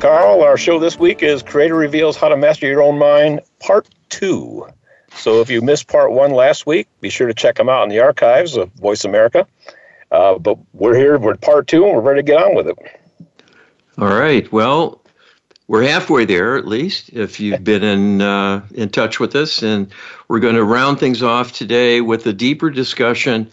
Carl, our show this week is Creator Reveals How to Master Your Own Mind, Part 2. So if you missed Part 1 last week, be sure to check them out in the archives of Voice America. Uh, but we're here, we're Part 2, and we're ready to get on with it. All right. Well, we're halfway there, at least, if you've been in, uh, in touch with us. And we're going to round things off today with a deeper discussion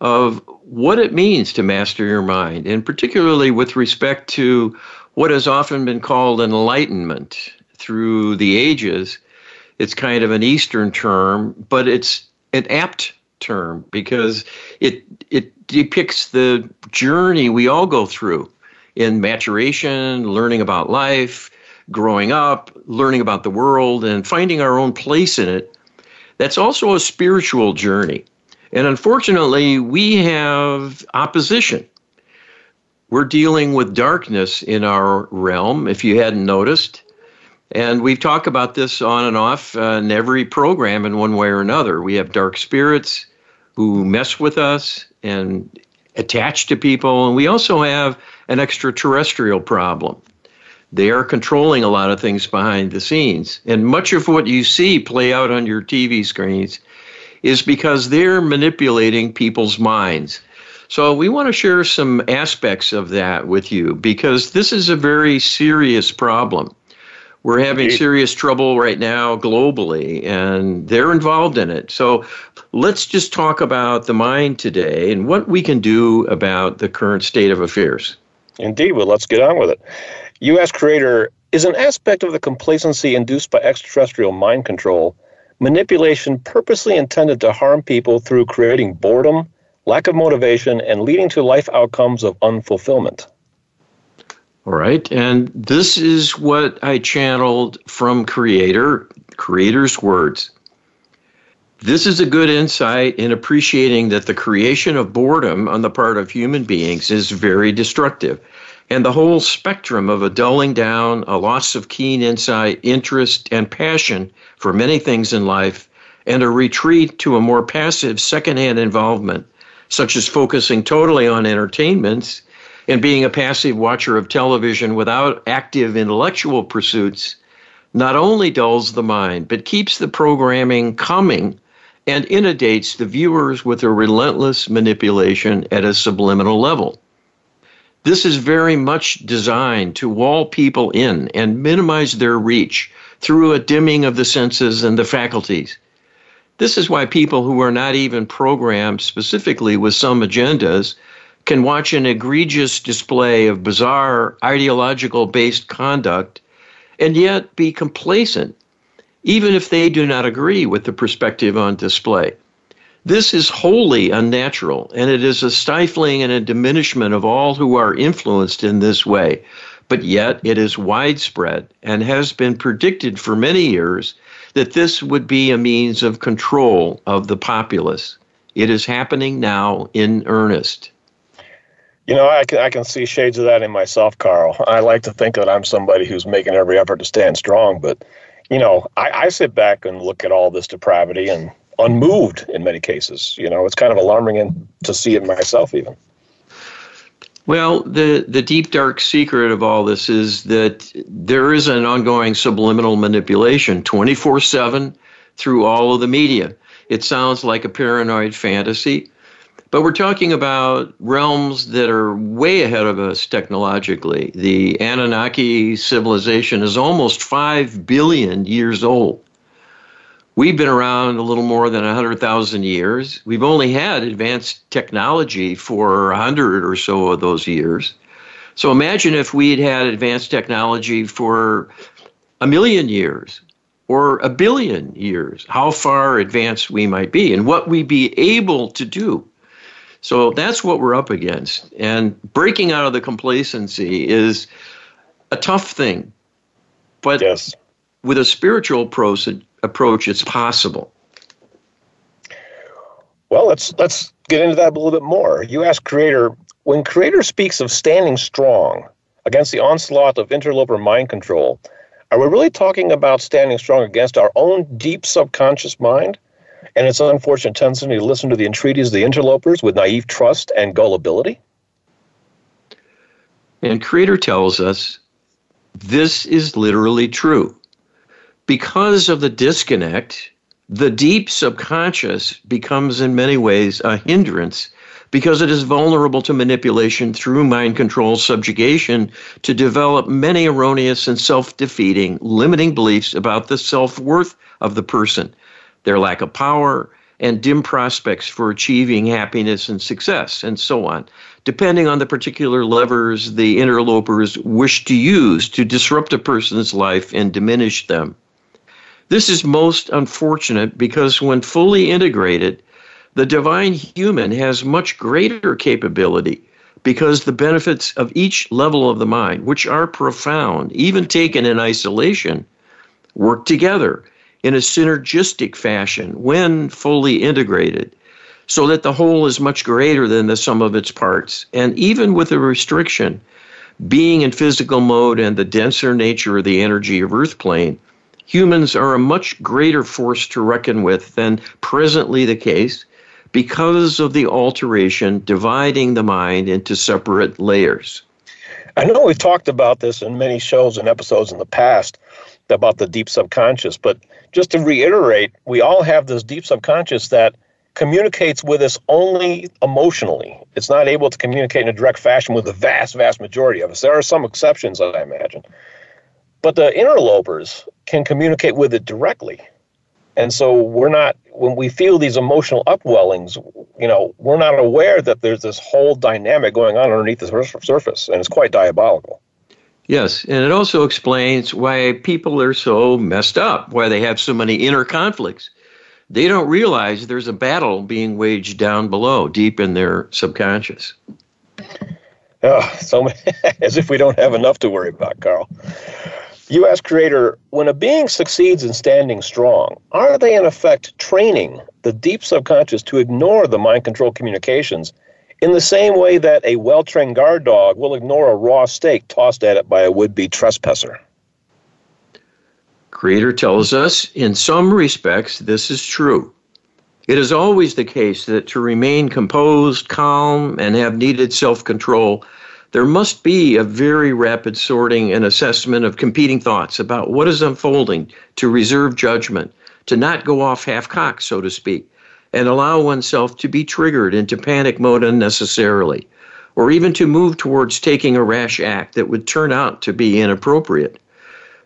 of what it means to master your mind, and particularly with respect to what has often been called enlightenment through the ages. It's kind of an Eastern term, but it's an apt term because it it depicts the journey we all go through in maturation, learning about life, growing up, learning about the world, and finding our own place in it. That's also a spiritual journey. And unfortunately, we have opposition we're dealing with darkness in our realm, if you hadn't noticed. And we've talked about this on and off uh, in every program in one way or another. We have dark spirits who mess with us and attach to people. And we also have an extraterrestrial problem. They are controlling a lot of things behind the scenes. And much of what you see play out on your TV screens is because they're manipulating people's minds. So we want to share some aspects of that with you because this is a very serious problem. We're having serious trouble right now globally, and they're involved in it. So let's just talk about the mind today and what we can do about the current state of affairs. Indeed. Well, let's get on with it. U.S. Creator is an aspect of the complacency induced by extraterrestrial mind control, manipulation purposely intended to harm people through creating boredom, lack of motivation, and leading to life outcomes of unfulfillment. All right. And this is what I channeled from Creator, Creator's words. This is a good insight in appreciating that the creation of boredom on the part of human beings is very destructive. And the whole spectrum of a dulling down, a loss of keen insight, interest, and passion for many things in life, and a retreat to a more passive secondhand involvement such as focusing totally on entertainments and being a passive watcher of television without active intellectual pursuits, not only dulls the mind, but keeps the programming coming and inundates the viewers with a relentless manipulation at a subliminal level. This is very much designed to wall people in and minimize their reach through a dimming of the senses and the faculties. This is why people who are not even programmed specifically with some agendas can watch an egregious display of bizarre ideological based conduct and yet be complacent, even if they do not agree with the perspective on display. This is wholly unnatural, and it is a stifling and a diminishment of all who are influenced in this way. But yet, it is widespread and has been predicted for many years that this would be a means of control of the populace. It is happening now in earnest. You know, I can, I can see shades of that in myself, Carl. I like to think that I'm somebody who's making every effort to stand strong, but, you know, I, I sit back and look at all this depravity and unmoved in many cases. You know, it's kind of alarming to see it myself, even. Well, the, the deep, dark secret of all this is that there is an ongoing subliminal manipulation 24 7 through all of the media. It sounds like a paranoid fantasy, but we're talking about realms that are way ahead of us technologically. The Anunnaki civilization is almost 5 billion years old. We've been around a little more than 100,000 years. We've only had advanced technology for 100 or so of those years. So imagine if we'd had advanced technology for a million years or a billion years, how far advanced we might be and what we'd be able to do. So that's what we're up against. And breaking out of the complacency is a tough thing. But yes with a spiritual approach, approach it's possible. Well, let's let's get into that a little bit more. You ask Creator when Creator speaks of standing strong against the onslaught of interloper mind control. Are we really talking about standing strong against our own deep subconscious mind and its unfortunate tendency to listen to the entreaties of the interlopers with naive trust and gullibility? And Creator tells us this is literally true. Because of the disconnect, the deep subconscious becomes in many ways a hindrance because it is vulnerable to manipulation through mind control subjugation to develop many erroneous and self defeating, limiting beliefs about the self worth of the person, their lack of power, and dim prospects for achieving happiness and success, and so on, depending on the particular levers the interlopers wish to use to disrupt a person's life and diminish them. This is most unfortunate because when fully integrated, the divine human has much greater capability because the benefits of each level of the mind, which are profound, even taken in isolation, work together in a synergistic fashion when fully integrated, so that the whole is much greater than the sum of its parts. And even with a restriction, being in physical mode and the denser nature of the energy of Earth plane, humans are a much greater force to reckon with than presently the case because of the alteration dividing the mind into separate layers. I know we've talked about this in many shows and episodes in the past about the deep subconscious, but just to reiterate, we all have this deep subconscious that communicates with us only emotionally. It's not able to communicate in a direct fashion with the vast, vast majority of us. There are some exceptions, I imagine. But the interlopers can communicate with it directly. And so we're not, when we feel these emotional upwellings, you know, we're not aware that there's this whole dynamic going on underneath the surface, and it's quite diabolical. Yes, and it also explains why people are so messed up, why they have so many inner conflicts. They don't realize there's a battle being waged down below, deep in their subconscious. Oh, so as if we don't have enough to worry about, Carl. You ask Creator, when a being succeeds in standing strong, are they in effect training the deep subconscious to ignore the mind control communications in the same way that a well trained guard dog will ignore a raw steak tossed at it by a would be trespasser? Creator tells us, in some respects, this is true. It is always the case that to remain composed, calm, and have needed self control there must be a very rapid sorting and assessment of competing thoughts about what is unfolding to reserve judgment, to not go off half cocked, so to speak, and allow oneself to be triggered into panic mode unnecessarily, or even to move towards taking a rash act that would turn out to be inappropriate.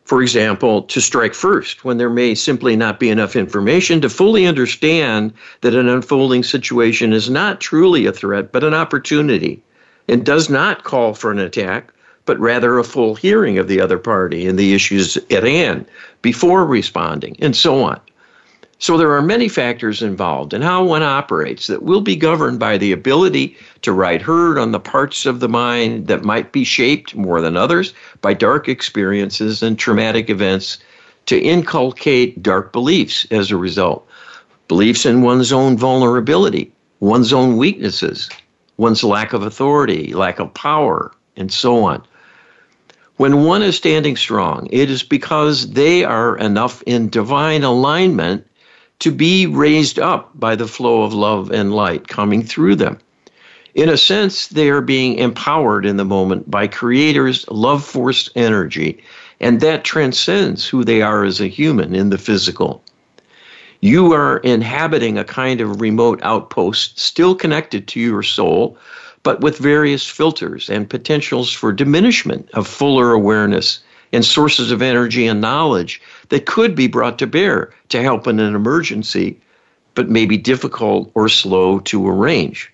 For example, to strike first when there may simply not be enough information to fully understand that an unfolding situation is not truly a threat but an opportunity and does not call for an attack, but rather a full hearing of the other party and the issues at hand before responding, and so on. So there are many factors involved in how one operates that will be governed by the ability to ride herd on the parts of the mind that might be shaped more than others by dark experiences and traumatic events to inculcate dark beliefs as a result. Beliefs in one's own vulnerability, one's own weaknesses, one's lack of authority, lack of power, and so on. When one is standing strong, it is because they are enough in divine alignment to be raised up by the flow of love and light coming through them. In a sense, they are being empowered in the moment by Creator's love force energy, and that transcends who they are as a human in the physical. You are inhabiting a kind of remote outpost, still connected to your soul, but with various filters and potentials for diminishment of fuller awareness and sources of energy and knowledge that could be brought to bear to help in an emergency, but may be difficult or slow to arrange.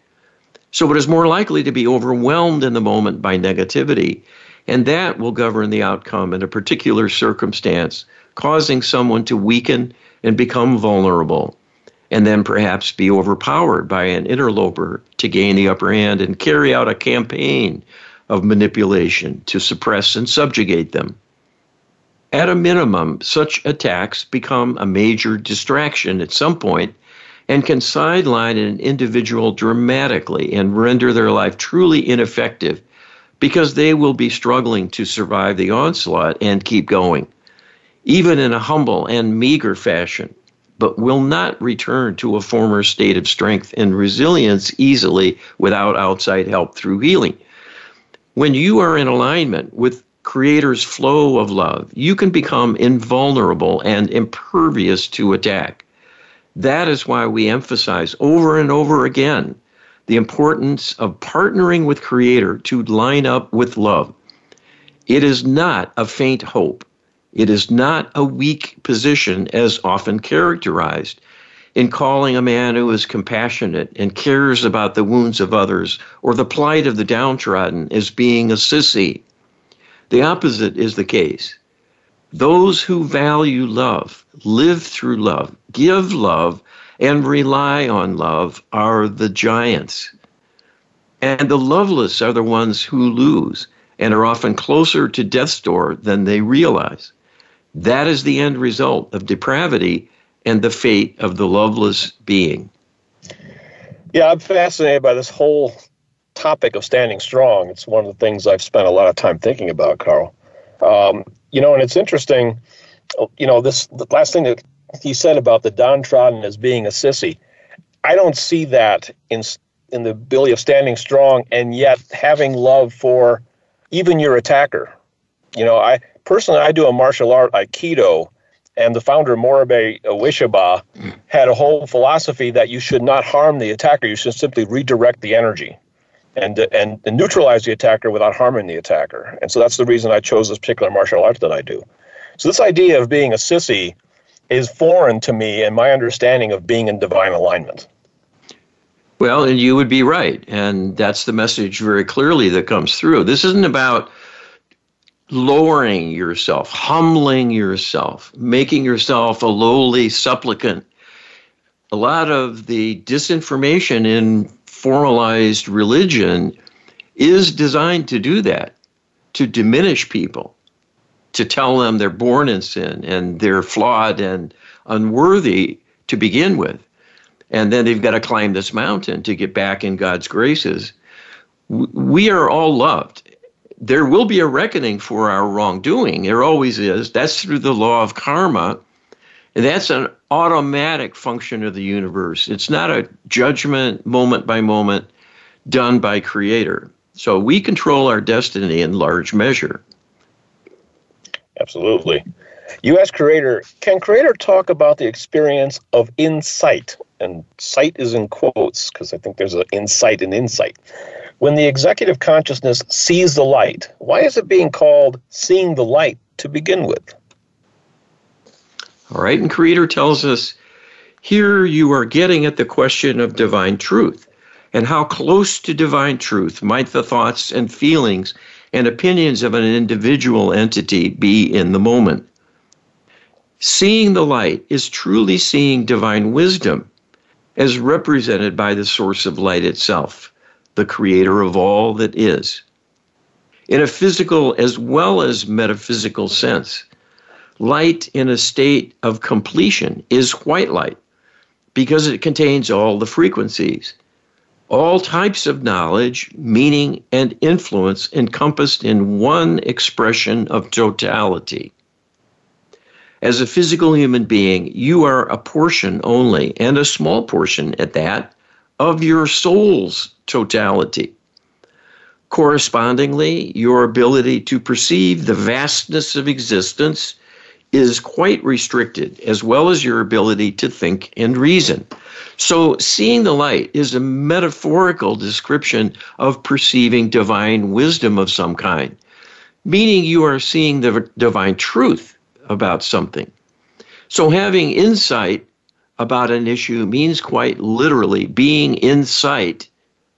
So it is more likely to be overwhelmed in the moment by negativity, and that will govern the outcome in a particular circumstance, causing someone to weaken and become vulnerable, and then perhaps be overpowered by an interloper to gain the upper hand and carry out a campaign of manipulation to suppress and subjugate them. At a minimum, such attacks become a major distraction at some point and can sideline an individual dramatically and render their life truly ineffective because they will be struggling to survive the onslaught and keep going, even in a humble and meager fashion, but will not return to a former state of strength and resilience easily without outside help through healing. When you are in alignment with Creator's flow of love, you can become invulnerable and impervious to attack. That is why we emphasize over and over again the importance of partnering with Creator to line up with love. It is not a faint hope. It is not a weak position as often characterized in calling a man who is compassionate and cares about the wounds of others or the plight of the downtrodden as being a sissy. The opposite is the case. Those who value love, live through love, give love, and rely on love are the giants. And the loveless are the ones who lose and are often closer to death's door than they realize. That is the end result of depravity and the fate of the loveless being. Yeah, I'm fascinated by this whole topic of standing strong. It's one of the things I've spent a lot of time thinking about, Carl. Um, you know, and it's interesting. You know, this the last thing that he said about the downtrodden as being a sissy. I don't see that in in the ability of standing strong and yet having love for even your attacker. You know, I personally I do a martial art aikido, and the founder Morihei Ueshiba had a whole philosophy that you should not harm the attacker. You should simply redirect the energy. And, and, and neutralize the attacker without harming the attacker. And so that's the reason I chose this particular martial art that I do. So this idea of being a sissy is foreign to me and my understanding of being in divine alignment. Well, and you would be right. And that's the message very clearly that comes through. This isn't about lowering yourself, humbling yourself, making yourself a lowly supplicant. A lot of the disinformation in formalized religion is designed to do that, to diminish people to tell them they're born in sin and they're flawed and unworthy to begin with. And then they've got to climb this mountain to get back in God's graces. We are all loved. There will be a reckoning for our wrongdoing. There always is. That's through the law of karma. And that's an automatic function of the universe. It's not a judgment moment by moment done by creator. So we control our destiny in large measure. Absolutely. You asked Creator, can Creator talk about the experience of insight? And sight is in quotes because I think there's an insight and insight. When the executive consciousness sees the light, why is it being called seeing the light to begin with? All right, and Creator tells us here you are getting at the question of divine truth and how close to divine truth might the thoughts and feelings and opinions of an individual entity be in the moment. Seeing the light is truly seeing divine wisdom as represented by the source of light itself, the creator of all that is. In a physical as well as metaphysical sense, light in a state of completion is white light because it contains all the frequencies all types of knowledge, meaning, and influence encompassed in one expression of totality. As a physical human being, you are a portion only, and a small portion at that, of your soul's totality. Correspondingly, your ability to perceive the vastness of existence is quite restricted, as well as your ability to think and reason. So, seeing the light is a metaphorical description of perceiving divine wisdom of some kind, meaning you are seeing the divine truth about something. So, having insight about an issue means quite literally being in sight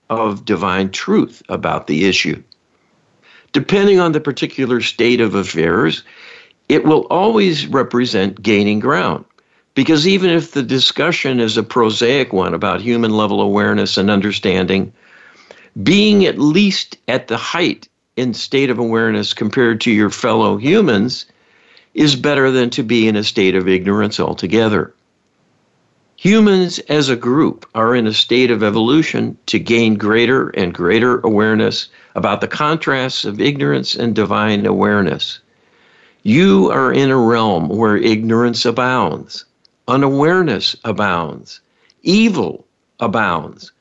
of divine truth about the issue. Depending on the particular state of affairs, it will always represent gaining ground. Because even if the discussion is a prosaic one about human level awareness and understanding, being at least at the height in state of awareness compared to your fellow humans is better than to be in a state of ignorance altogether. Humans as a group are in a state of evolution to gain greater and greater awareness about the contrasts of ignorance and divine awareness. You are in a realm where ignorance abounds, unawareness abounds, evil abounds,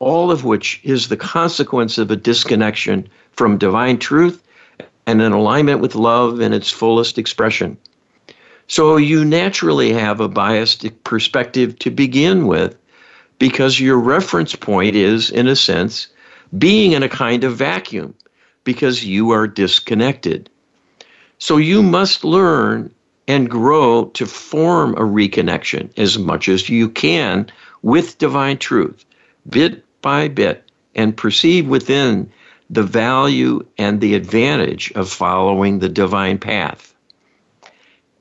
all of which is the consequence of a disconnection from divine truth and an alignment with love in its fullest expression. So you naturally have a biased perspective to begin with because your reference point is, in a sense, being in a kind of vacuum because you are disconnected. So you must learn and grow to form a reconnection as much as you can with divine truth, bit by bit, and perceive within the value and the advantage of following the divine path.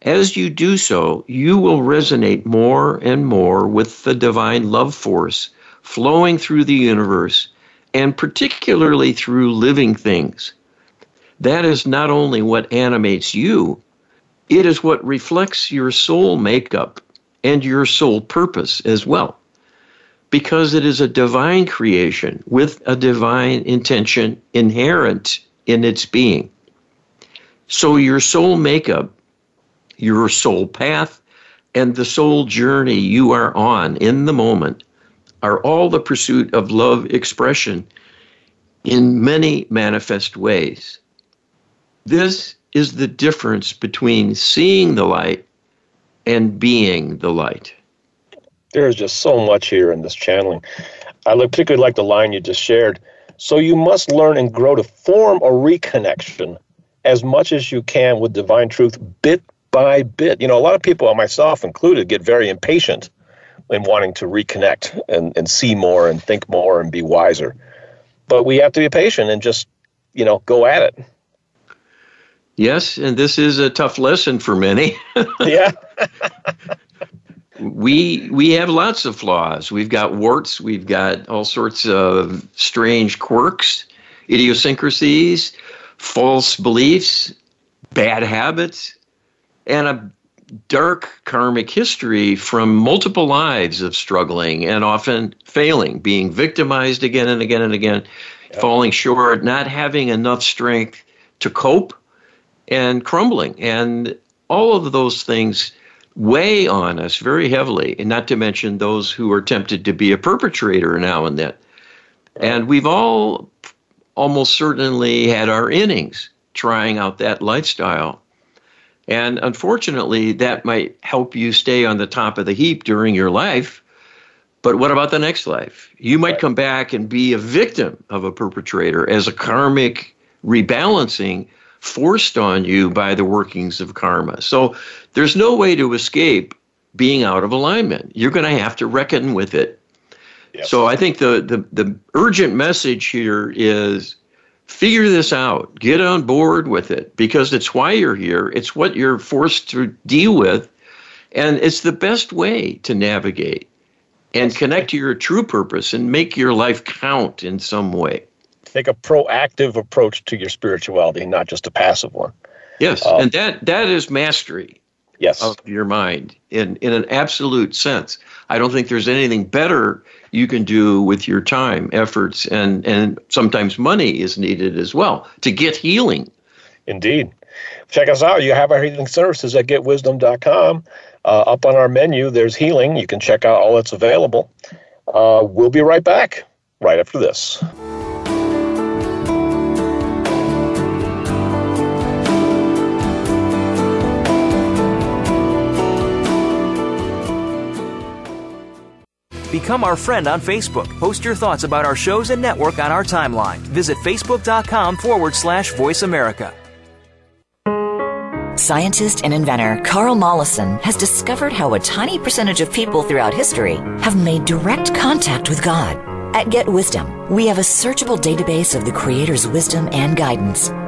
As you do so, you will resonate more and more with the divine love force flowing through the universe and particularly through living things. That is not only what animates you, it is what reflects your soul makeup and your soul purpose as well. Because it is a divine creation with a divine intention inherent in its being. So your soul makeup, your soul path, and the soul journey you are on in the moment are all the pursuit of love expression in many manifest ways. This is the difference between seeing the light and being the light. There's just so much here in this channeling. I particularly like the line you just shared. So you must learn and grow to form a reconnection as much as you can with divine truth bit by bit. You know, a lot of people, myself included, get very impatient in wanting to reconnect and, and see more and think more and be wiser. But we have to be patient and just, you know, go at it. Yes, and this is a tough lesson for many. yeah. we we have lots of flaws. We've got warts, we've got all sorts of strange quirks, idiosyncrasies, false beliefs, bad habits, and a dark karmic history from multiple lives of struggling and often failing, being victimized again and again and again, yep. falling short, not having enough strength to cope, and crumbling. And all of those things weigh on us very heavily, and not to mention those who are tempted to be a perpetrator now and then. And we've all almost certainly had our innings trying out that lifestyle. And unfortunately, that might help you stay on the top of the heap during your life. But what about the next life? You might come back and be a victim of a perpetrator as a karmic rebalancing forced on you by the workings of karma. So there's no way to escape being out of alignment. You're going to have to reckon with it. Yes. So I think the, the, the urgent message here is figure this out, get on board with it because it's why you're here, it's what you're forced to deal with, and it's the best way to navigate and connect to your true purpose and make your life count in some way. Take a proactive approach to your spirituality, not just a passive one. Yes, um, and that that is mastery yes. of your mind in, in an absolute sense. I don't think there's anything better you can do with your time, efforts, and, and sometimes money is needed as well to get healing. Indeed. Check us out. You have our healing services at getwisdom.com. Uh, up on our menu, there's healing. You can check out all that's available. Uh, we'll be right back right after this. Become our friend on Facebook. Post your thoughts about our shows and network on our timeline. Visit facebook.com forward slash voice America. Scientist and inventor Carl Mollison has discovered how a tiny percentage of people throughout history have made direct contact with God. At Get Wisdom, we have a searchable database of the Creator's wisdom and guidance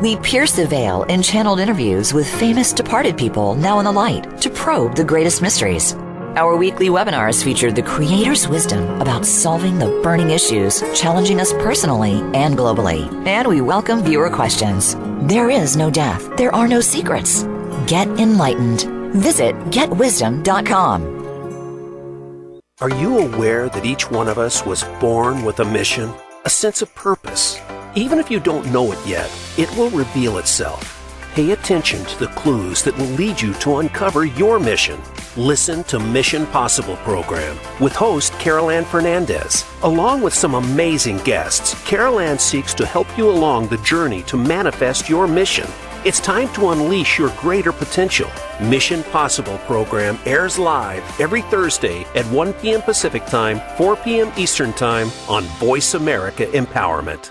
We pierce the veil in channeled interviews with famous departed people now in the light to probe the greatest mysteries. Our weekly webinars feature the Creator's wisdom about solving the burning issues challenging us personally and globally. And we welcome viewer questions. There is no death. There are no secrets. Get enlightened. Visit getwisdom.com. Are you aware that each one of us was born with a mission, a sense of purpose? Even if you don't know it yet, it will reveal itself. Pay attention to the clues that will lead you to uncover your mission. Listen to Mission Possible program with host Carol Ann Fernandez. Along with some amazing guests, Carol Ann seeks to help you along the journey to manifest your mission. It's time to unleash your greater potential. Mission Possible program airs live every Thursday at 1 p.m. Pacific Time, 4 p.m. Eastern Time on Voice America Empowerment.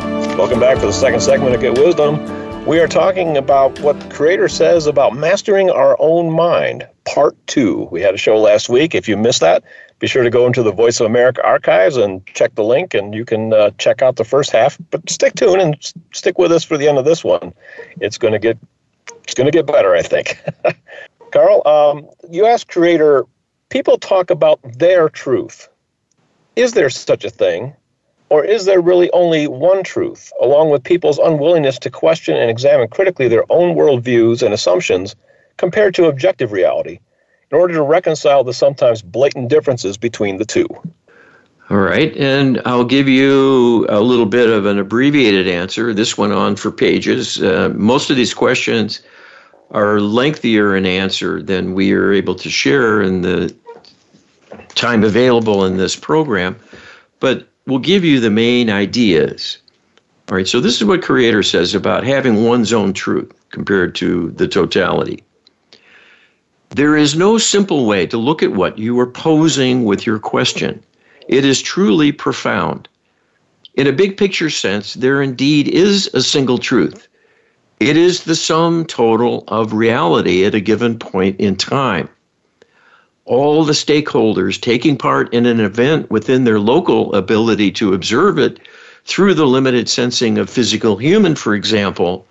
Welcome back to the second segment of Get Wisdom. We are talking about what the Creator says about mastering our own mind, part two. We had a show last week. If you missed that, be sure to go into the Voice of America archives and check the link, and you can uh, check out the first half. But stick tuned and stick with us for the end of this one. It's going to get it's going to get better, I think. Carl, um, you asked Creator. People talk about their truth. Is there such a thing? Or is there really only one truth, along with people's unwillingness to question and examine critically their own worldviews and assumptions compared to objective reality? in order to reconcile the sometimes blatant differences between the two. All right, and I'll give you a little bit of an abbreviated answer. This went on for pages. Uh, most of these questions are lengthier in answer than we are able to share in the time available in this program, but we'll give you the main ideas. All right, so this is what Creator says about having one's own truth compared to the totality. There is no simple way to look at what you are posing with your question. It is truly profound. In a big picture sense, there indeed is a single truth. It is the sum total of reality at a given point in time. All the stakeholders taking part in an event within their local ability to observe it through the limited sensing of physical human, for example,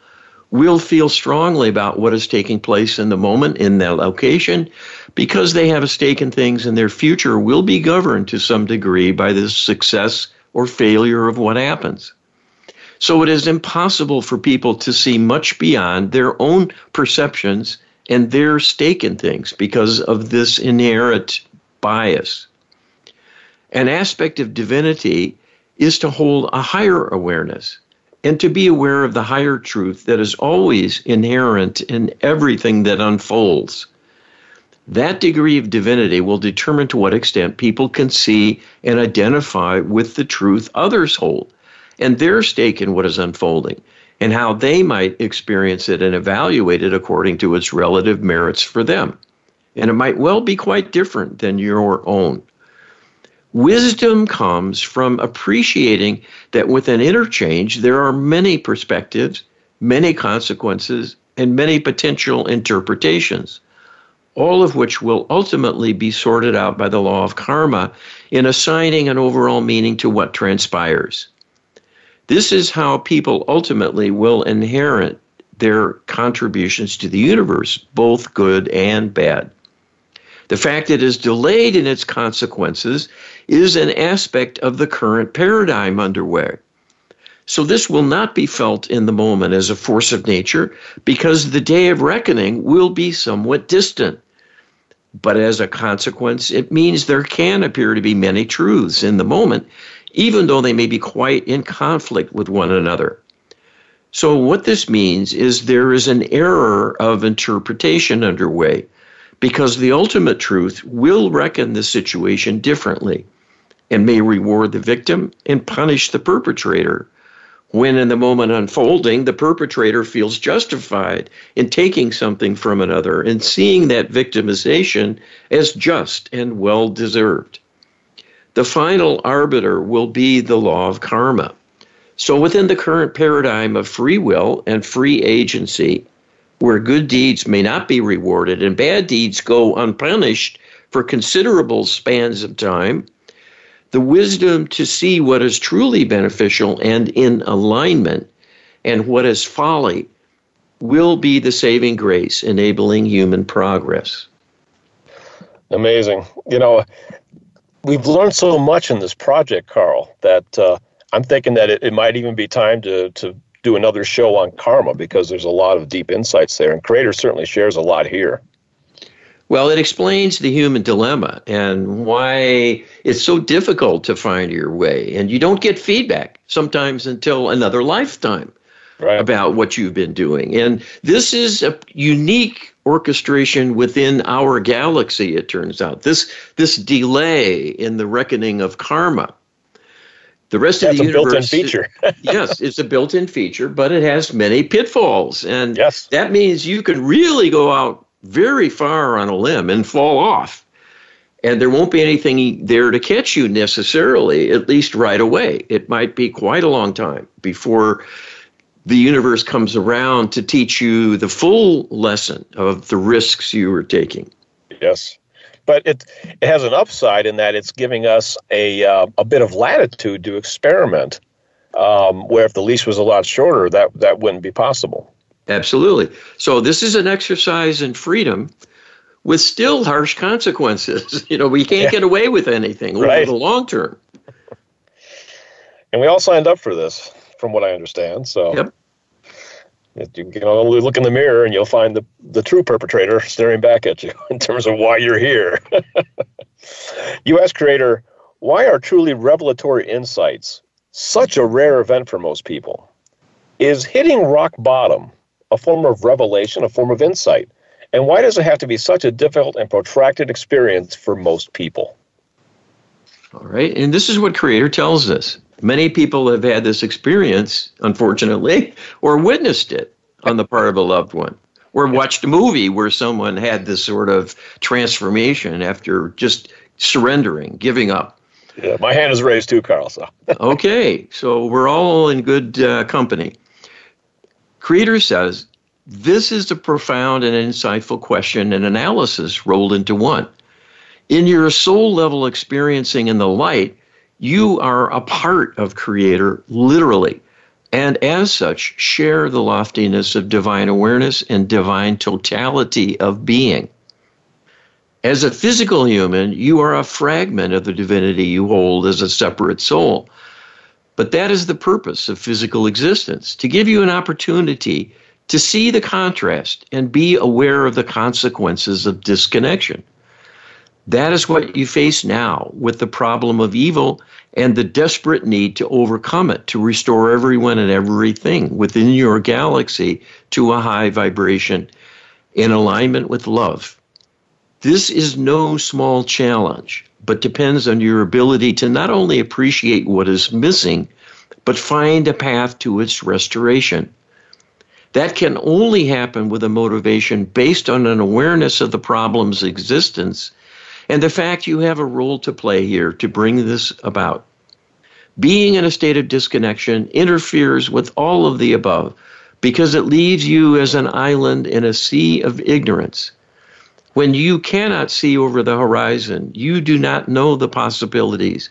will feel strongly about what is taking place in the moment in that location because they have a stake in things and their future will be governed to some degree by the success or failure of what happens. So it is impossible for people to see much beyond their own perceptions and their stake in things because of this inherent bias. An aspect of divinity is to hold a higher awareness and to be aware of the higher truth that is always inherent in everything that unfolds. That degree of divinity will determine to what extent people can see and identify with the truth others hold and their stake in what is unfolding and how they might experience it and evaluate it according to its relative merits for them. And it might well be quite different than your own. Wisdom comes from appreciating that with an interchange, there are many perspectives, many consequences, and many potential interpretations, all of which will ultimately be sorted out by the law of karma in assigning an overall meaning to what transpires. This is how people ultimately will inherit their contributions to the universe, both good and bad. The fact it is delayed in its consequences is an aspect of the current paradigm underway. So, this will not be felt in the moment as a force of nature because the day of reckoning will be somewhat distant. But as a consequence, it means there can appear to be many truths in the moment, even though they may be quite in conflict with one another. So, what this means is there is an error of interpretation underway because the ultimate truth will reckon the situation differently and may reward the victim and punish the perpetrator. When in the moment unfolding, the perpetrator feels justified in taking something from another and seeing that victimization as just and well deserved. The final arbiter will be the law of karma. So, within the current paradigm of free will and free agency, where good deeds may not be rewarded and bad deeds go unpunished for considerable spans of time, the wisdom to see what is truly beneficial and in alignment and what is folly will be the saving grace enabling human progress. Amazing. You know, we've learned so much in this project, Carl, that uh, I'm thinking that it, it might even be time to, to do another show on karma because there's a lot of deep insights there, and Creator certainly shares a lot here. Well, it explains the human dilemma and why it's so difficult to find your way. And you don't get feedback sometimes until another lifetime right. about what you've been doing. And this is a unique orchestration within our galaxy, it turns out. This, this delay in the reckoning of karma the rest That's of the a universe, built-in feature. yes, it's a built-in feature, but it has many pitfalls, and yes. that means you can really go out very far on a limb and fall off, and there won't be anything there to catch you necessarily, at least right away. It might be quite a long time before the universe comes around to teach you the full lesson of the risks you were taking. Yes but it it has an upside in that it's giving us a uh, a bit of latitude to experiment. Um, where if the leash was a lot shorter, that that wouldn't be possible. Absolutely. So this is an exercise in freedom with still harsh consequences. you know, we can't yeah. get away with anything right. over the long term. And we all signed up for this, from what I understand. So yep. You can only look in the mirror and you'll find the, the true perpetrator staring back at you in terms of why you're here. you ask Creator, why are truly revelatory insights such a rare event for most people? Is hitting rock bottom a form of revelation, a form of insight? And why does it have to be such a difficult and protracted experience for most people? All right. And this is what Creator tells us. Many people have had this experience, unfortunately, or witnessed it on the part of a loved one, or watched a movie where someone had this sort of transformation after just surrendering, giving up. Yeah, my hand is raised too, Carl. So okay, so we're all in good uh, company. Creator says this is a profound and insightful question and analysis rolled into one. In your soul level experiencing in the light, you are a part of Creator, literally, and as such, share the loftiness of divine awareness and divine totality of being. As a physical human, you are a fragment of the divinity you hold as a separate soul. But that is the purpose of physical existence to give you an opportunity to see the contrast and be aware of the consequences of disconnection. That is what you face now with the problem of evil and the desperate need to overcome it, to restore everyone and everything within your galaxy to a high vibration in alignment with love. This is no small challenge, but depends on your ability to not only appreciate what is missing, but find a path to its restoration. That can only happen with a motivation based on an awareness of the problem's existence and the fact you have a role to play here to bring this about. Being in a state of disconnection interferes with all of the above because it leaves you as an island in a sea of ignorance. When you cannot see over the horizon, you do not know the possibilities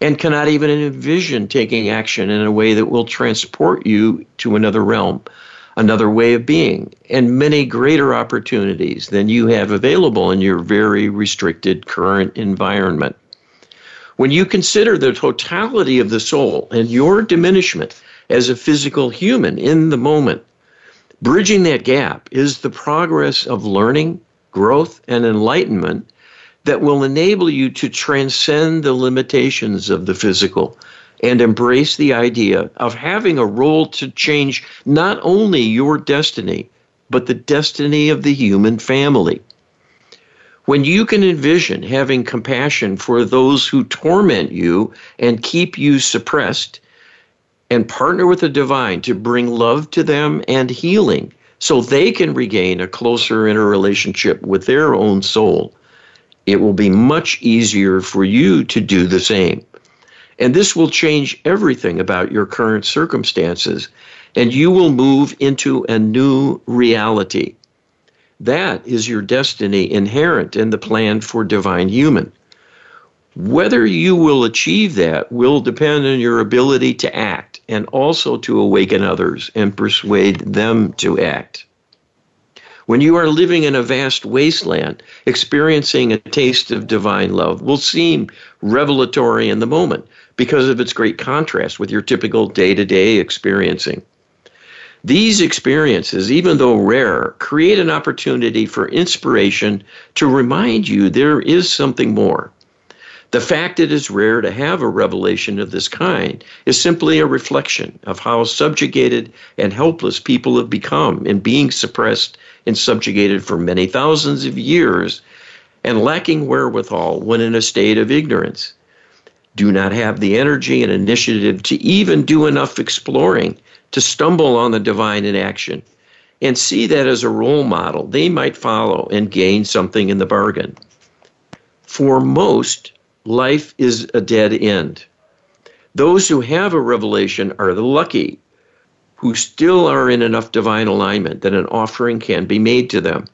and cannot even envision taking action in a way that will transport you to another realm another way of being, and many greater opportunities than you have available in your very restricted current environment. When you consider the totality of the soul and your diminishment as a physical human in the moment, bridging that gap is the progress of learning, growth, and enlightenment that will enable you to transcend the limitations of the physical and embrace the idea of having a role to change not only your destiny, but the destiny of the human family. When you can envision having compassion for those who torment you and keep you suppressed, and partner with the divine to bring love to them and healing so they can regain a closer interrelationship with their own soul, it will be much easier for you to do the same. And this will change everything about your current circumstances, and you will move into a new reality. That is your destiny inherent in the plan for divine human. Whether you will achieve that will depend on your ability to act and also to awaken others and persuade them to act. When you are living in a vast wasteland, experiencing a taste of divine love will seem revelatory in the moment because of its great contrast with your typical day to day experiencing. These experiences, even though rare, create an opportunity for inspiration to remind you there is something more. The fact it is rare to have a revelation of this kind is simply a reflection of how subjugated and helpless people have become in being suppressed and subjugated for many thousands of years and lacking wherewithal when in a state of ignorance. Do not have the energy and initiative to even do enough exploring to stumble on the divine in action and see that as a role model they might follow and gain something in the bargain. For most, life is a dead end. Those who have a revelation are the lucky, who still are in enough divine alignment that an offering can be made to them,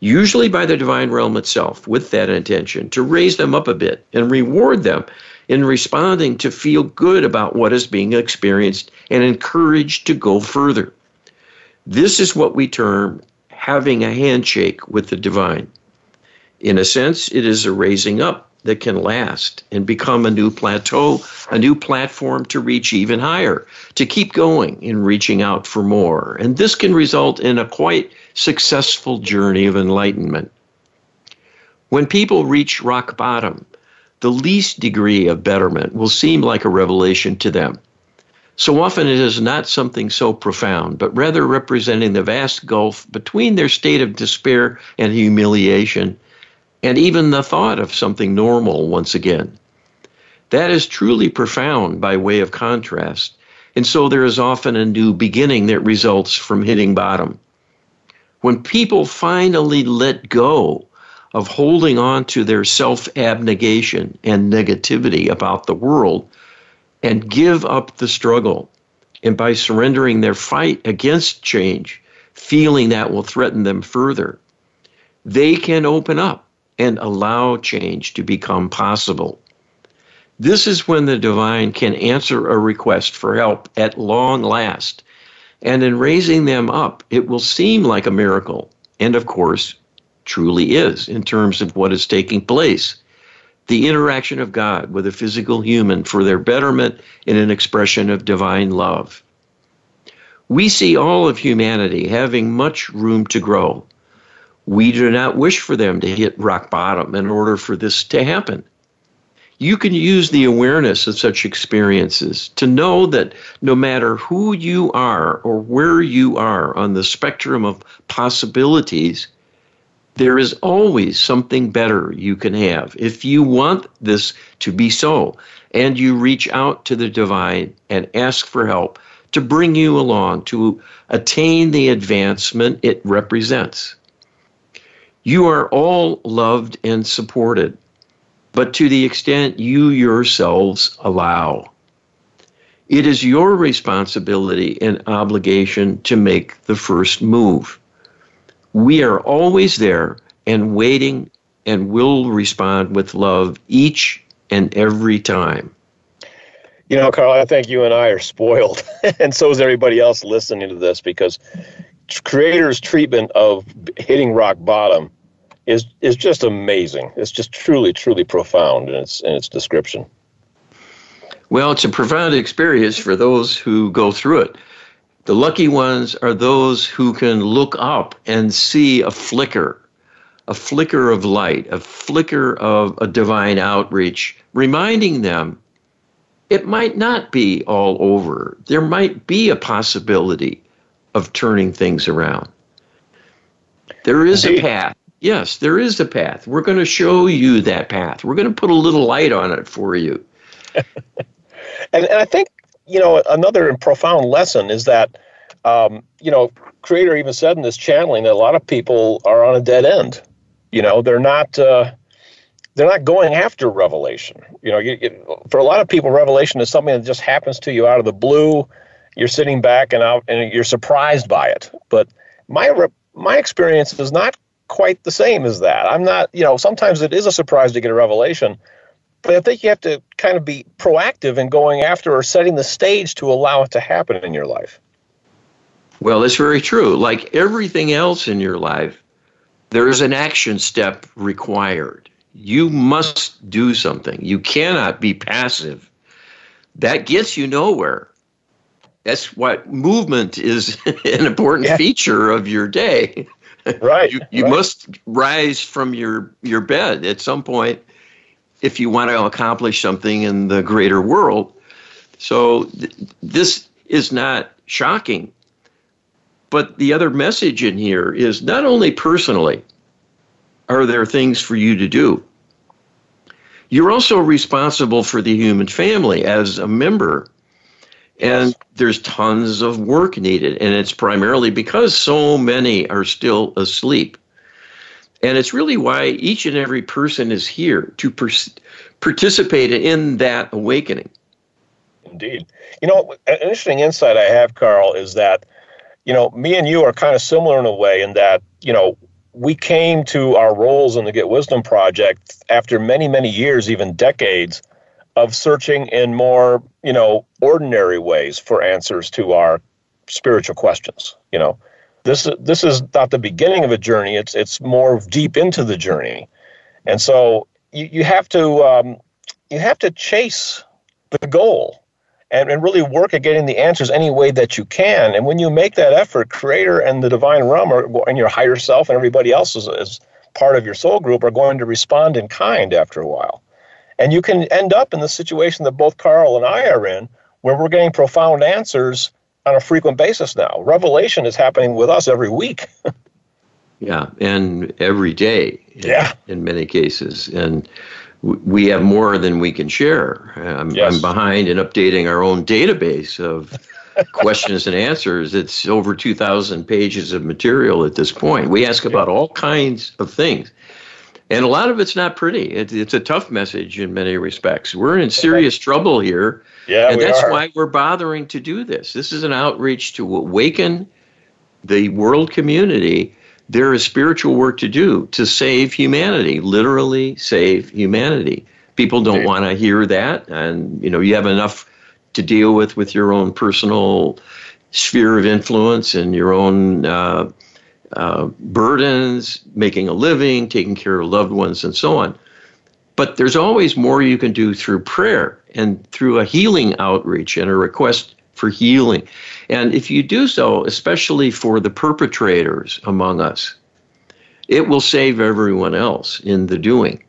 usually by the divine realm itself, with that intention to raise them up a bit and reward them in responding to feel good about what is being experienced and encouraged to go further. This is what we term having a handshake with the divine. In a sense, it is a raising up that can last and become a new plateau, a new platform to reach even higher, to keep going in reaching out for more. And this can result in a quite successful journey of enlightenment. When people reach rock bottom, the least degree of betterment will seem like a revelation to them. So often it is not something so profound, but rather representing the vast gulf between their state of despair and humiliation and even the thought of something normal once again. That is truly profound by way of contrast, and so there is often a new beginning that results from hitting bottom. When people finally let go of holding on to their self abnegation and negativity about the world and give up the struggle, and by surrendering their fight against change, feeling that will threaten them further, they can open up and allow change to become possible. This is when the divine can answer a request for help at long last. And in raising them up, it will seem like a miracle. And of course, truly is in terms of what is taking place. The interaction of God with a physical human for their betterment in an expression of divine love. We see all of humanity having much room to grow. We do not wish for them to hit rock bottom in order for this to happen. You can use the awareness of such experiences to know that no matter who you are or where you are on the spectrum of possibilities, there is always something better you can have. If you want this to be so, and you reach out to the divine and ask for help to bring you along to attain the advancement it represents. You are all loved and supported, but to the extent you yourselves allow. It is your responsibility and obligation to make the first move. We are always there and waiting and will respond with love each and every time. You know, Carl, I think you and I are spoiled, and so is everybody else listening to this because creator's treatment of hitting rock bottom is is just amazing. It's just truly, truly profound in its in its description. Well, it's a profound experience for those who go through it. The lucky ones are those who can look up and see a flicker, a flicker of light, a flicker of a divine outreach, reminding them it might not be all over. There might be a possibility of turning things around. There is a path Yes, there is a path. We're going to show you that path. We're going to put a little light on it for you. and, and I think, you know, another profound lesson is that, um, you know, Creator even said in this channeling that a lot of people are on a dead end. You know, they're not. Uh, they're not going after revelation. You know, you, you, for a lot of people, revelation is something that just happens to you out of the blue. You're sitting back and out, and you're surprised by it. But my my experience is not quite the same as that. I'm not, you know, sometimes it is a surprise to get a revelation, but I think you have to kind of be proactive in going after or setting the stage to allow it to happen in your life. Well, that's very true. Like everything else in your life, there is an action step required. You must do something. You cannot be passive. That gets you nowhere. That's what movement is an important yeah. feature of your day. Right. you you right. must rise from your, your bed at some point if you want to accomplish something in the greater world. So th- this is not shocking. But the other message in here is not only personally are there things for you to do, you're also responsible for the human family as a member. And there's tons of work needed. And it's primarily because so many are still asleep. And it's really why each and every person is here to per- participate in that awakening. Indeed. You know, an interesting insight I have, Carl, is that you know, me and you are kind of similar in a way in that, you know, we came to our roles in the Get Wisdom Project after many, many years, even decades, of searching in more, you know, ordinary ways for answers to our spiritual questions. You know, this this is not the beginning of a journey; it's it's more deep into the journey, and so you, you have to um, you have to chase the goal and, and really work at getting the answers any way that you can. And when you make that effort, Creator and the Divine Realm are, and your higher self and everybody else is, is part of your soul group are going to respond in kind after a while. And you can end up in the situation that both Carl and I are in, where we're getting profound answers on a frequent basis now. Revelation is happening with us every week. yeah, and every day. In, yeah. In many cases. And we have more than we can share. I'm, yes. I'm behind in updating our own database of questions and answers. It's over 2,000 pages of material at this point. We ask about all kinds of things. And a lot of it's not pretty. It, it's a tough message in many respects. We're in serious trouble here. Yeah, and that's are. why we're bothering to do this. This is an outreach to awaken the world community there is spiritual work to do to save humanity, literally save humanity. People don't want to hear that, and you know you have enough to deal with with your own personal sphere of influence and your own uh, uh, burdens, making a living, taking care of loved ones, and so on. But there's always more you can do through prayer and through a healing outreach and a request for healing. And if you do so, especially for the perpetrators among us, it will save everyone else in the doing.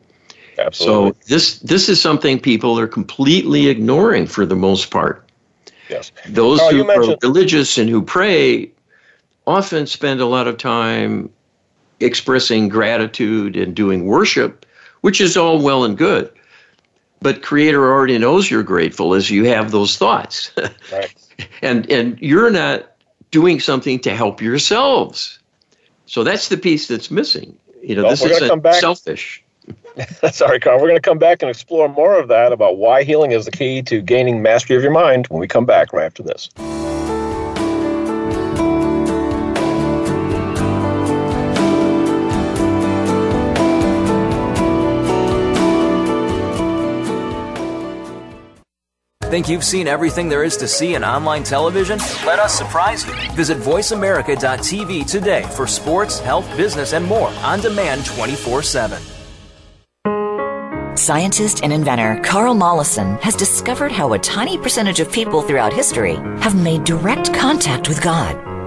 Absolutely. So this this is something people are completely ignoring for the most part. Yes. Those oh, who are religious and who pray often spend a lot of time expressing gratitude and doing worship, which is all well and good. But Creator already knows you're grateful as you have those thoughts. Right. and and you're not doing something to help yourselves. So that's the piece that's missing. You know, well, this isn't selfish. Sorry, Carl. We're going to come back and explore more of that about why healing is the key to gaining mastery of your mind when we come back right after this. Think you've seen everything there is to see in online television? Let us surprise you. Visit VoiceAmerica.tv today for sports, health, business, and more on demand 24 7. Scientist and inventor Carl Mollison has discovered how a tiny percentage of people throughout history have made direct contact with God.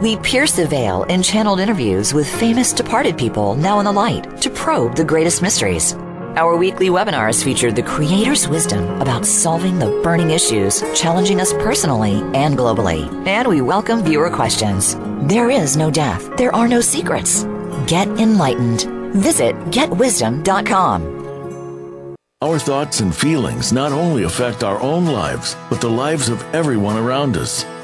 We pierce the veil in channeled interviews with famous departed people now in the light to probe the greatest mysteries. Our weekly webinars feature the Creator's wisdom about solving the burning issues challenging us personally and globally. And we welcome viewer questions. There is no death. There are no secrets. Get enlightened. Visit getwisdom.com. Our thoughts and feelings not only affect our own lives, but the lives of everyone around us.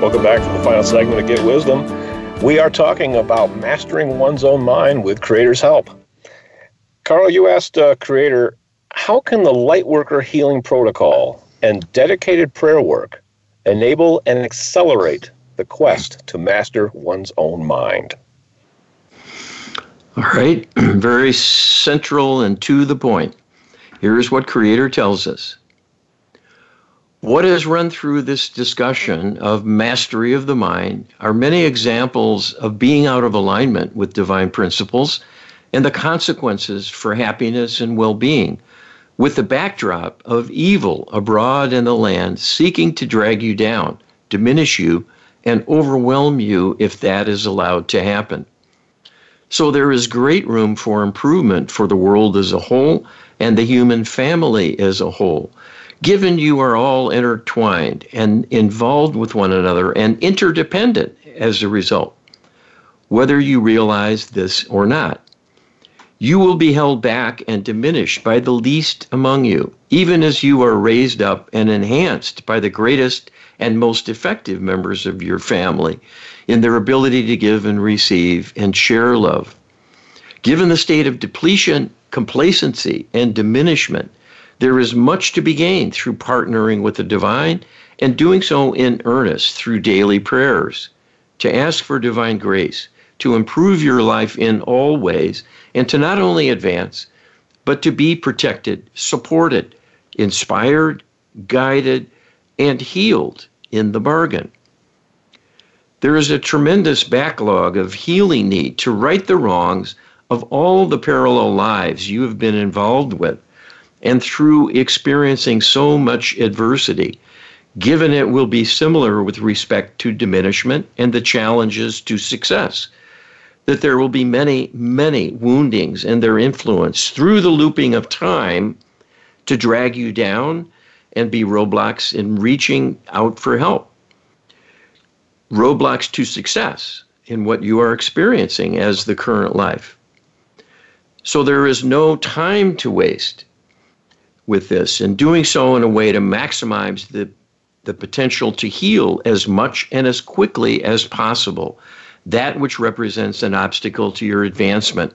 Welcome back to the final segment of Get Wisdom. We are talking about mastering one's own mind with Creator's help. Carl, you asked uh, Creator, how can the Lightworker Healing Protocol and dedicated prayer work enable and accelerate the quest to master one's own mind? All right, very central and to the point. Here's what Creator tells us. What has run through this discussion of mastery of the mind are many examples of being out of alignment with divine principles and the consequences for happiness and well being with the backdrop of evil abroad in the land seeking to drag you down, diminish you, and overwhelm you if that is allowed to happen. So there is great room for improvement for the world as a whole and the human family as a whole. Given you are all intertwined and involved with one another and interdependent as a result, whether you realize this or not you will be held back and diminished by the least among you, even as you are raised up and enhanced by the greatest and most effective members of your family in their ability to give and receive and share love. Given the state of depletion, complacency, and diminishment, there is much to be gained through partnering with the divine and doing so in earnest through daily prayers to ask for divine grace to improve your life in all ways and to not only advance, but to be protected, supported, inspired, guided, and healed in the bargain. There is a tremendous backlog of healing need to right the wrongs of all the parallel lives you have been involved with, and through experiencing so much adversity, given it will be similar with respect to diminishment and the challenges to success that there will be many, many woundings and their influence through the looping of time to drag you down and be roadblocks in reaching out for help. Roadblocks to success in what you are experiencing as the current life. So there is no time to waste with this, and doing so in a way to maximize the, the potential to heal as much and as quickly as possible that which represents an obstacle to your advancement.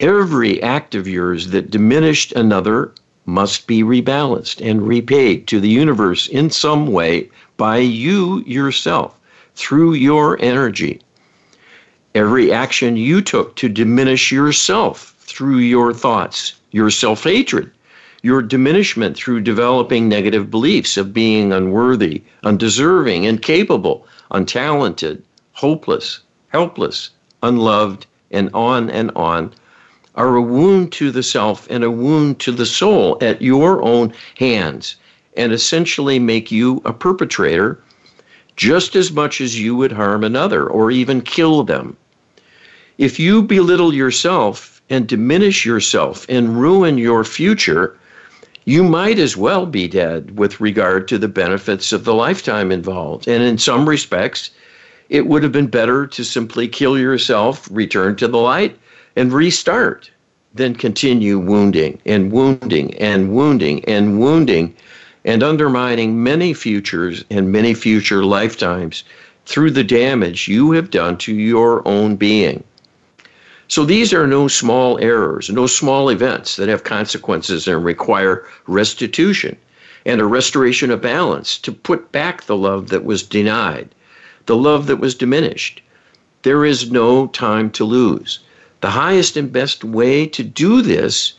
Every act of yours that diminished another must be rebalanced and repaid to the universe in some way by you yourself through your energy. Every action you took to diminish yourself through your thoughts, your self hatred, your diminishment through developing negative beliefs of being unworthy, undeserving, incapable, untalented, hopeless, helpless, unloved, and on and on, are a wound to the self and a wound to the soul at your own hands, and essentially make you a perpetrator just as much as you would harm another or even kill them. If you belittle yourself and diminish yourself and ruin your future, you might as well be dead with regard to the benefits of the lifetime involved. And in some respects, it would have been better to simply kill yourself, return to the light, and restart than continue wounding and wounding and wounding and wounding and undermining many futures and many future lifetimes through the damage you have done to your own being. So these are no small errors, no small events that have consequences and require restitution and a restoration of balance to put back the love that was denied, the love that was diminished. There is no time to lose. The highest and best way to do this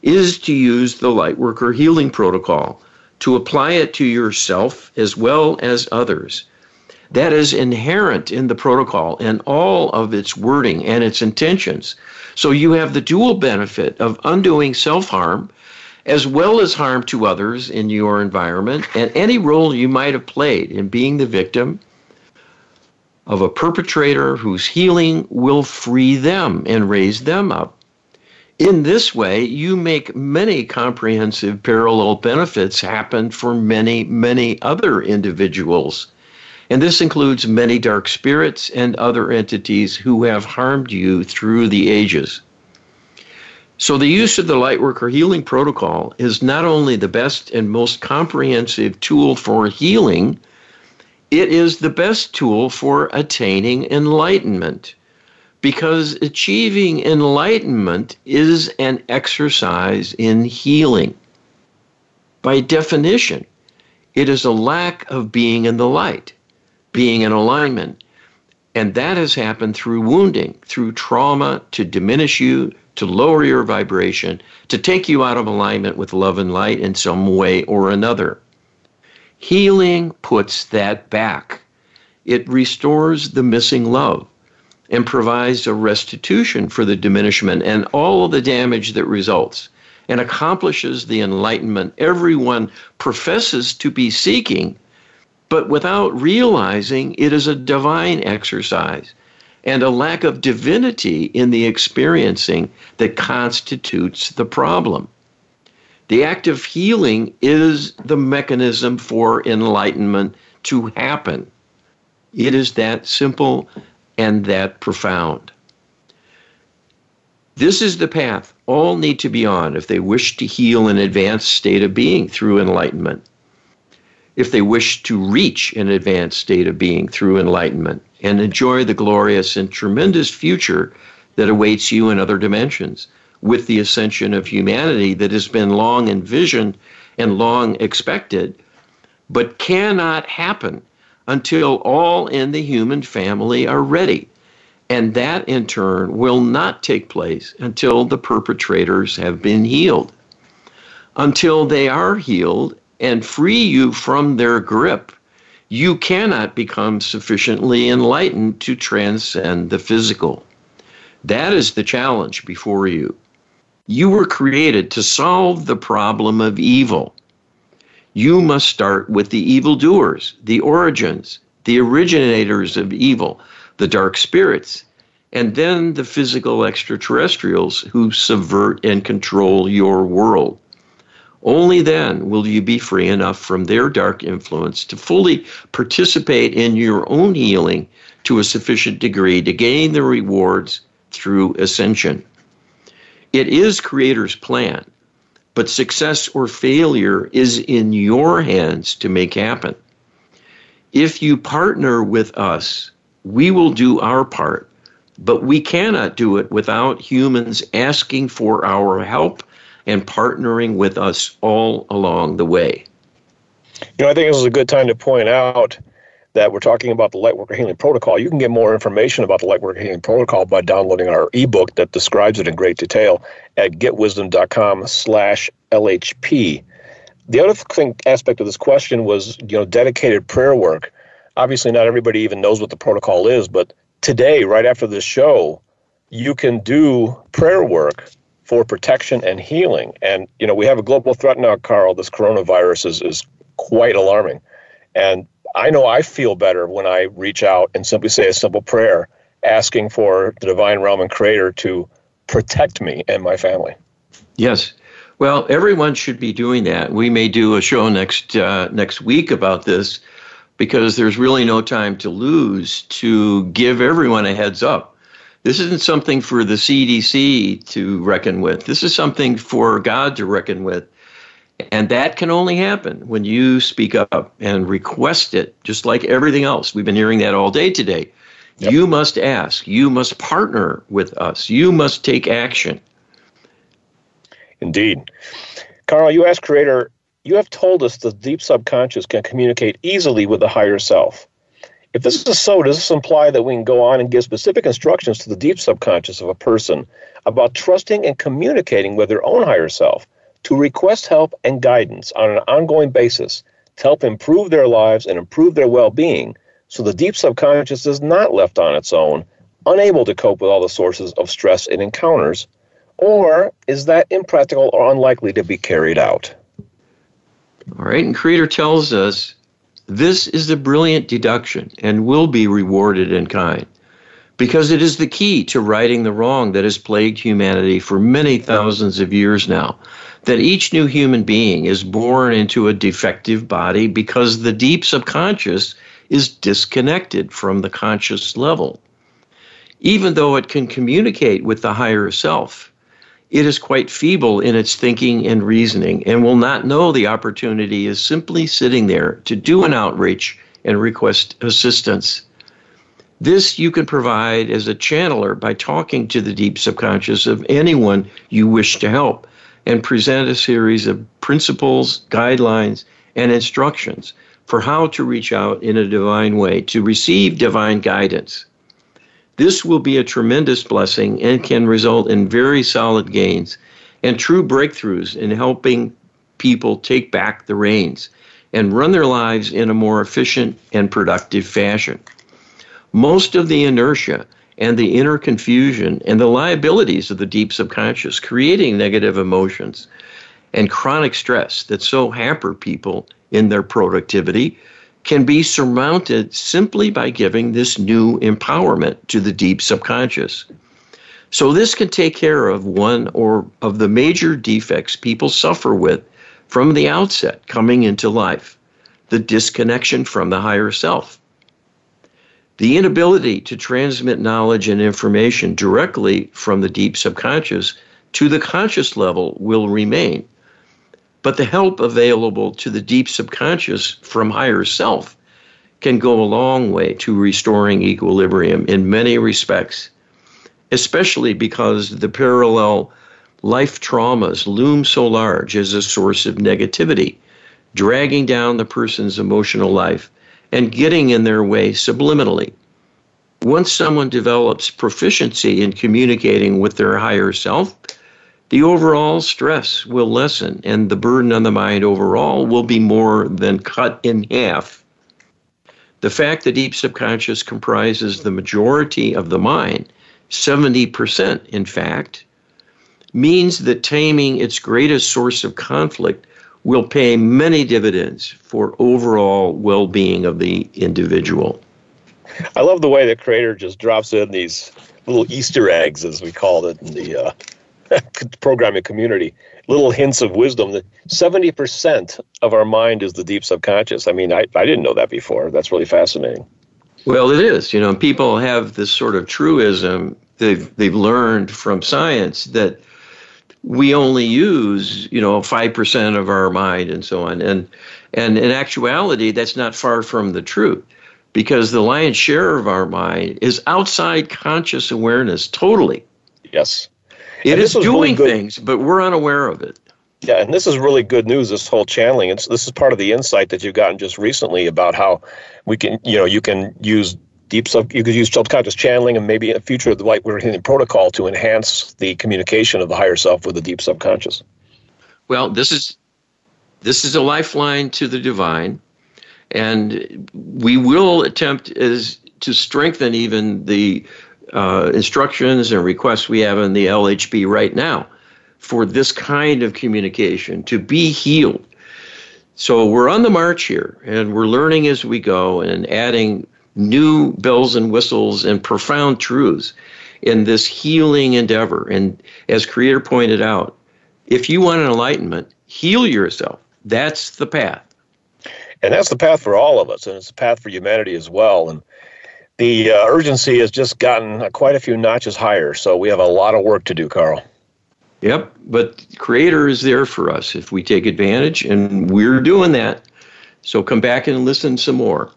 is to use the Lightworker Healing Protocol, to apply it to yourself as well as others that is inherent in the protocol and all of its wording and its intentions. So you have the dual benefit of undoing self harm as well as harm to others in your environment and any role you might have played in being the victim of a perpetrator whose healing will free them and raise them up. In this way, you make many comprehensive parallel benefits happen for many, many other individuals and this includes many dark spirits and other entities who have harmed you through the ages. So, the use of the Lightworker Healing Protocol is not only the best and most comprehensive tool for healing, it is the best tool for attaining enlightenment. Because achieving enlightenment is an exercise in healing. By definition, it is a lack of being in the light being in alignment. And that has happened through wounding, through trauma to diminish you, to lower your vibration, to take you out of alignment with love and light in some way or another. Healing puts that back. It restores the missing love and provides a restitution for the diminishment and all of the damage that results and accomplishes the enlightenment everyone professes to be seeking but without realizing it is a divine exercise and a lack of divinity in the experiencing that constitutes the problem. The act of healing is the mechanism for enlightenment to happen. It is that simple and that profound. This is the path all need to be on if they wish to heal an advanced state of being through enlightenment if they wish to reach an advanced state of being through enlightenment and enjoy the glorious and tremendous future that awaits you in other dimensions with the ascension of humanity that has been long envisioned and long expected, but cannot happen until all in the human family are ready. And that in turn will not take place until the perpetrators have been healed. Until they are healed and free you from their grip, you cannot become sufficiently enlightened to transcend the physical. That is the challenge before you. You were created to solve the problem of evil. You must start with the evildoers, the origins, the originators of evil, the dark spirits, and then the physical extraterrestrials who subvert and control your world. Only then will you be free enough from their dark influence to fully participate in your own healing to a sufficient degree to gain the rewards through ascension. It is Creator's plan, but success or failure is in your hands to make happen. If you partner with us, we will do our part, but we cannot do it without humans asking for our help and partnering with us all along the way. You know, I think this is a good time to point out that we're talking about the Lightworker Healing Protocol. You can get more information about the Lightworker Healing Protocol by downloading our ebook that describes it in great detail at getwisdom.com slash LHP. The other thing aspect of this question was, you know, dedicated prayer work. Obviously, not everybody even knows what the protocol is, but today, right after this show, you can do prayer work for protection and healing. And, you know, we have a global threat now, Carl. This coronavirus is, is quite alarming. And I know I feel better when I reach out and simply say a simple prayer asking for the divine realm and creator to protect me and my family. Yes. Well, everyone should be doing that. We may do a show next uh, next week about this because there's really no time to lose to give everyone a heads up. This isn't something for the CDC to reckon with. This is something for God to reckon with. And that can only happen when you speak up and request it, just like everything else. We've been hearing that all day today. Yep. You must ask. You must partner with us. You must take action. Indeed. Carl, you asked Creator, you have told us the deep subconscious can communicate easily with the higher self. If this is so, does this imply that we can go on and give specific instructions to the deep subconscious of a person about trusting and communicating with their own higher self to request help and guidance on an ongoing basis to help improve their lives and improve their well being so the deep subconscious is not left on its own, unable to cope with all the sources of stress it encounters? Or is that impractical or unlikely to be carried out? All right, and Creator tells us this is a brilliant deduction and will be rewarded in kind because it is the key to righting the wrong that has plagued humanity for many thousands of years now. That each new human being is born into a defective body because the deep subconscious is disconnected from the conscious level. Even though it can communicate with the higher self, it is quite feeble in its thinking and reasoning and will not know the opportunity is simply sitting there to do an outreach and request assistance. This you can provide as a channeler by talking to the deep subconscious of anyone you wish to help and present a series of principles, guidelines, and instructions for how to reach out in a divine way to receive divine guidance. This will be a tremendous blessing and can result in very solid gains and true breakthroughs in helping people take back the reins and run their lives in a more efficient and productive fashion. Most of the inertia and the inner confusion and the liabilities of the deep subconscious creating negative emotions and chronic stress that so hamper people in their productivity can be surmounted simply by giving this new empowerment to the deep subconscious. So, this can take care of one or of the major defects people suffer with from the outset coming into life the disconnection from the higher self. The inability to transmit knowledge and information directly from the deep subconscious to the conscious level will remain. But the help available to the deep subconscious from higher self can go a long way to restoring equilibrium in many respects, especially because the parallel life traumas loom so large as a source of negativity, dragging down the person's emotional life and getting in their way subliminally. Once someone develops proficiency in communicating with their higher self, the overall stress will lessen and the burden on the mind overall will be more than cut in half. The fact the deep subconscious comprises the majority of the mind, 70% in fact, means that taming its greatest source of conflict will pay many dividends for overall well being of the individual. I love the way the creator just drops in these little Easter eggs, as we called it in the uh, programming community, little hints of wisdom that 70% of our mind is the deep subconscious. I mean, I, I didn't know that before. That's really fascinating. Well, it is. You know, people have this sort of truism they've, they've learned from science that we only use you know 5% of our mind and so on and and in actuality that's not far from the truth because the lion's share of our mind is outside conscious awareness totally yes it is doing really things but we're unaware of it. Yeah and this is really good news this whole channeling. It's this is part of the insight that you've gotten just recently about how we can you know you can use deep sub you could use subconscious channeling and maybe in the future like we're in protocol to enhance the communication of the higher self with the deep subconscious. Well this is this is a lifeline to the divine and we will attempt as to strengthen even the uh, instructions and requests we have in the LHP right now for this kind of communication to be healed. So we're on the march here, and we're learning as we go and adding new bells and whistles and profound truths in this healing endeavor. And as Creator pointed out, if you want an enlightenment, heal yourself. That's the path. And that's the path for all of us, and it's the path for humanity as well. And the uh, urgency has just gotten quite a few notches higher. So we have a lot of work to do, Carl. Yep, but Creator is there for us if we take advantage, and we're doing that. So come back and listen some more.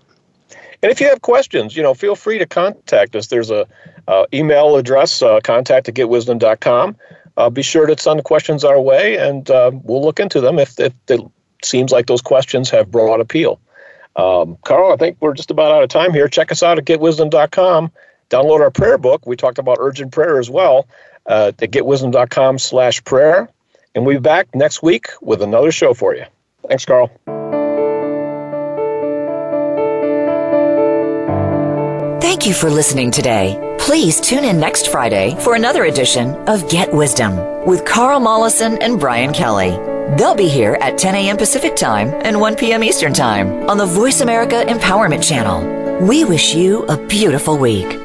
And if you have questions, you know, feel free to contact us. There's a uh, email address, uh, contact at getwisdom.com. Uh, be sure to send questions our way, and uh, we'll look into them if, if it seems like those questions have broad appeal. Um, Carl, I think we're just about out of time here. Check us out at getwisdom.com. Download our prayer book. We talked about urgent prayer as well uh, at getwisdom.com slash prayer. And we'll be back next week with another show for you. Thanks, Carl. Thank you for listening today. Please tune in next Friday for another edition of Get Wisdom with Carl Mollison and Brian Kelly. They'll be here at 10 a.m. Pacific Time and 1 p.m. Eastern Time on the Voice America Empowerment Channel. We wish you a beautiful week.